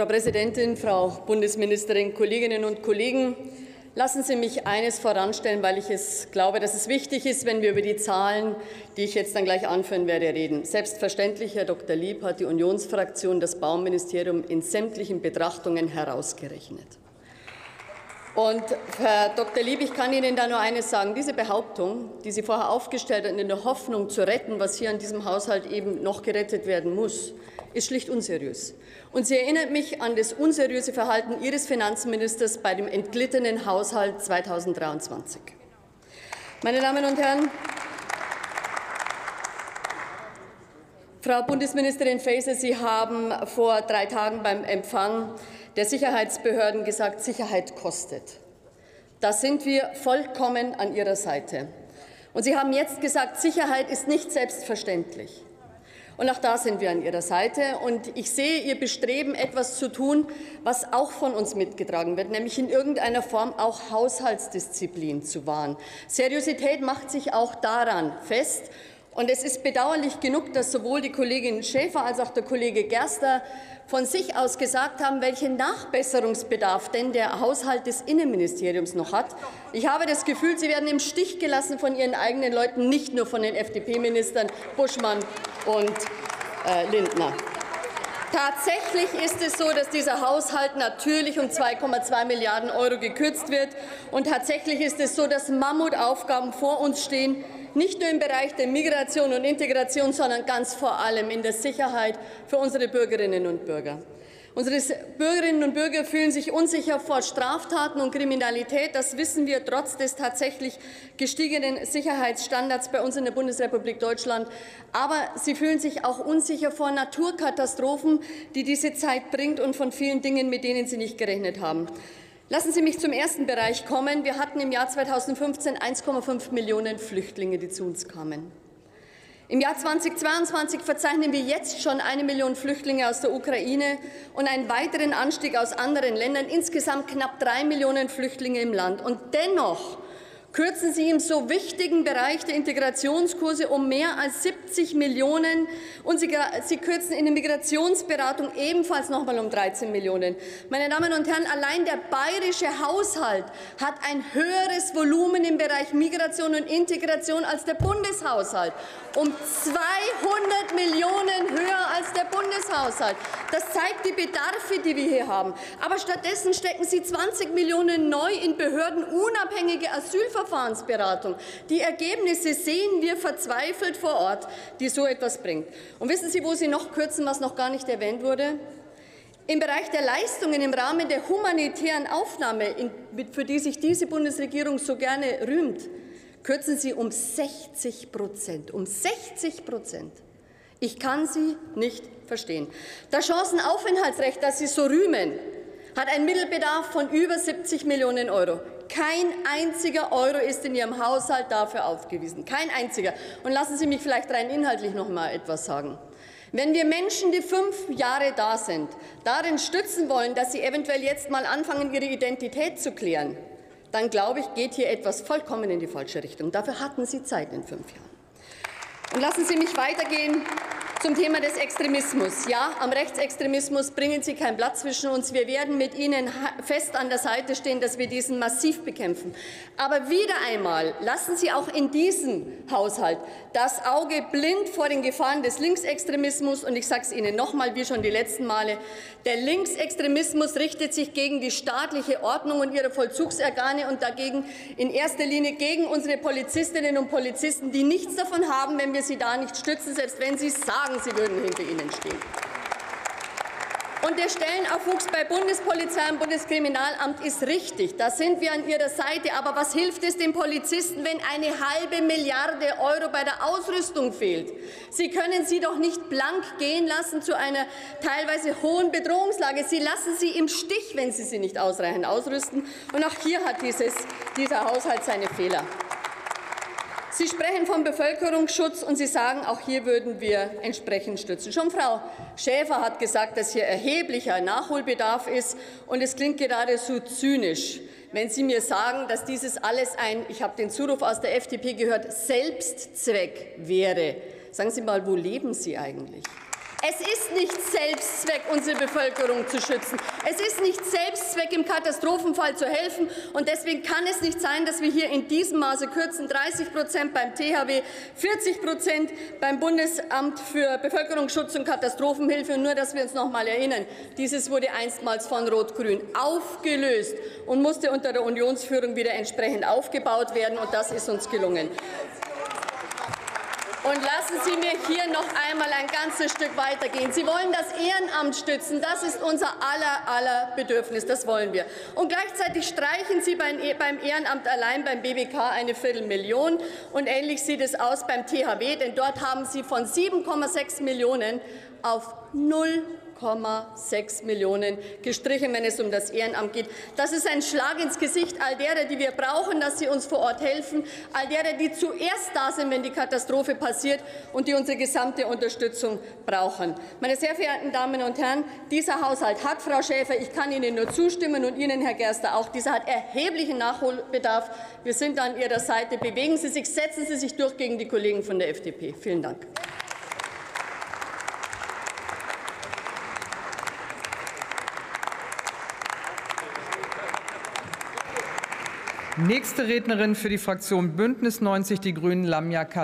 Frau Präsidentin, Frau Bundesministerin, Kolleginnen und Kollegen! Lassen Sie mich eines voranstellen, weil ich es glaube, dass es wichtig ist, wenn wir über die Zahlen, die ich jetzt dann gleich anführen werde, reden. Selbstverständlich, Herr Dr. Lieb, hat die Unionsfraktion das Bauministerium in sämtlichen Betrachtungen herausgerechnet. Und Herr Dr. Lieb, ich kann Ihnen da nur eines sagen. Diese Behauptung, die Sie vorher aufgestellt haben, in der Hoffnung zu retten, was hier an diesem Haushalt eben noch gerettet werden muss, ist schlicht unseriös. Und sie erinnert mich an das unseriöse Verhalten Ihres Finanzministers bei dem entglittenen Haushalt 2023. Meine Damen und Herren, Frau Bundesministerin Faeser, Sie haben vor drei Tagen beim Empfang der Sicherheitsbehörden gesagt, Sicherheit kostet. Da sind wir vollkommen an Ihrer Seite. Und Sie haben jetzt gesagt, Sicherheit ist nicht selbstverständlich. Und auch da sind wir an Ihrer Seite. Und ich sehe Ihr Bestreben, etwas zu tun, was auch von uns mitgetragen wird, nämlich in irgendeiner Form auch Haushaltsdisziplin zu wahren. Seriosität macht sich auch daran fest. Und es ist bedauerlich genug, dass sowohl die Kollegin Schäfer als auch der Kollege Gerster von sich aus gesagt haben, welchen Nachbesserungsbedarf denn der Haushalt des Innenministeriums noch hat. Ich habe das Gefühl, Sie werden im Stich gelassen von Ihren eigenen Leuten, nicht nur von den FDP-Ministern Buschmann und äh, Lindner. Tatsächlich ist es so, dass dieser Haushalt natürlich um 2,2 Milliarden Euro gekürzt wird. Und tatsächlich ist es so, dass Mammutaufgaben vor uns stehen, nicht nur im Bereich der Migration und Integration, sondern ganz vor allem in der Sicherheit für unsere Bürgerinnen und Bürger. Unsere Bürgerinnen und Bürger fühlen sich unsicher vor Straftaten und Kriminalität. Das wissen wir trotz des tatsächlich gestiegenen Sicherheitsstandards bei uns in der Bundesrepublik Deutschland. Aber sie fühlen sich auch unsicher vor Naturkatastrophen, die diese Zeit bringt und von vielen Dingen, mit denen sie nicht gerechnet haben. Lassen Sie mich zum ersten Bereich kommen. Wir hatten im Jahr 2015 1,5 Millionen Flüchtlinge, die zu uns kamen. Im Jahr 2022 verzeichnen wir jetzt schon eine Million Flüchtlinge aus der Ukraine und einen weiteren Anstieg aus anderen Ländern, insgesamt knapp drei Millionen Flüchtlinge im Land. Und dennoch kürzen Sie im so wichtigen Bereich der Integrationskurse um mehr als 70 Millionen und Sie, Sie kürzen in der Migrationsberatung ebenfalls noch mal um 13 Millionen. Meine Damen und Herren, allein der bayerische Haushalt hat ein höheres Volumen im Bereich Migration und Integration als der Bundeshaushalt. Um 200 Millionen höher als der Bundeshaushalt. Das zeigt die Bedarfe, die wir hier haben. Aber stattdessen stecken Sie 20 Millionen neu in behördenunabhängige Asylverfahrensberatung. Die Ergebnisse sehen wir verzweifelt vor Ort, die so etwas bringt. Und wissen Sie, wo Sie noch kürzen, was noch gar nicht erwähnt wurde? Im Bereich der Leistungen im Rahmen der humanitären Aufnahme, für die sich diese Bundesregierung so gerne rühmt, kürzen Sie um 60 Prozent. Um 60 Prozent. Ich kann Sie nicht verstehen. Das Chancenaufenthaltsrecht, das Sie so rühmen, hat einen Mittelbedarf von über 70 Millionen Euro. Kein einziger Euro ist in Ihrem Haushalt dafür aufgewiesen. Kein einziger. Und lassen Sie mich vielleicht rein inhaltlich noch mal etwas sagen. Wenn wir Menschen, die fünf Jahre da sind, darin stützen wollen, dass sie eventuell jetzt mal anfangen, ihre Identität zu klären, dann glaube ich, geht hier etwas vollkommen in die falsche Richtung. Dafür hatten Sie Zeit in fünf Jahren. Und lassen Sie mich weitergehen zum Thema des Extremismus. Ja, am Rechtsextremismus bringen Sie kein Blatt zwischen uns. Wir werden mit Ihnen fest an der Seite stehen, dass wir diesen massiv bekämpfen. Aber wieder einmal lassen Sie auch in diesem Haushalt das Auge blind vor den Gefahren des Linksextremismus. Und ich sage es Ihnen noch mal, wie schon die letzten Male, der Linksextremismus richtet sich gegen die staatliche Ordnung und ihre Vollzugsorgane und dagegen in erster Linie gegen unsere Polizistinnen und Polizisten, die nichts davon haben, wenn wir sie da nicht stützen, selbst wenn sie sagen, sagen, sie würden hinter ihnen stehen. Und der Stellenaufwuchs bei Bundespolizei und Bundeskriminalamt ist richtig. Da sind wir an Ihrer Seite. Aber was hilft es den Polizisten, wenn eine halbe Milliarde Euro bei der Ausrüstung fehlt? Sie können sie doch nicht blank gehen lassen zu einer teilweise hohen Bedrohungslage. Sie lassen sie im Stich, wenn Sie sie nicht ausreichend ausrüsten. Und auch hier hat dieses, dieser Haushalt seine Fehler. Sie sprechen vom Bevölkerungsschutz und Sie sagen, auch hier würden wir entsprechend stützen. Schon Frau Schäfer hat gesagt, dass hier erheblicher Nachholbedarf ist. Und es klingt geradezu zynisch, wenn Sie mir sagen, dass dieses alles ein, ich habe den Zuruf aus der FDP gehört, Selbstzweck wäre. Sagen Sie mal, wo leben Sie eigentlich? Es ist nicht Selbstzweck, unsere Bevölkerung zu schützen. Es ist nicht Selbstzweck, im Katastrophenfall zu helfen. Und deswegen kann es nicht sein, dass wir hier in diesem Maße kürzen. 30 Prozent beim THW, 40 Prozent beim Bundesamt für Bevölkerungsschutz und Katastrophenhilfe. Nur, dass wir uns noch einmal erinnern, dieses wurde einstmals von Rot-Grün aufgelöst und musste unter der Unionsführung wieder entsprechend aufgebaut werden. Und das ist uns gelungen. Und lassen Sie mir hier noch einmal ein ganzes Stück weitergehen. Sie wollen das Ehrenamt stützen. Das ist unser aller, aller Bedürfnis. Das wollen wir. Und gleichzeitig streichen Sie beim Ehrenamt allein beim BBK eine Viertelmillion. Und ähnlich sieht es aus beim THW, denn dort haben Sie von 7,6 Millionen auf 0 1,6 Millionen gestrichen, wenn es um das Ehrenamt geht. Das ist ein Schlag ins Gesicht all derer, die wir brauchen, dass sie uns vor Ort helfen, all derer, die zuerst da sind, wenn die Katastrophe passiert und die unsere gesamte Unterstützung brauchen. Meine sehr verehrten Damen und Herren, dieser Haushalt hat, Frau Schäfer, ich kann Ihnen nur zustimmen und Ihnen, Herr Gerster, auch, dieser hat erheblichen Nachholbedarf. Wir sind an Ihrer Seite. Bewegen Sie sich, setzen Sie sich durch gegen die Kollegen von der FDP. Vielen Dank. Nächste Rednerin für die Fraktion Bündnis 90 Die Grünen, Lamia Kadar.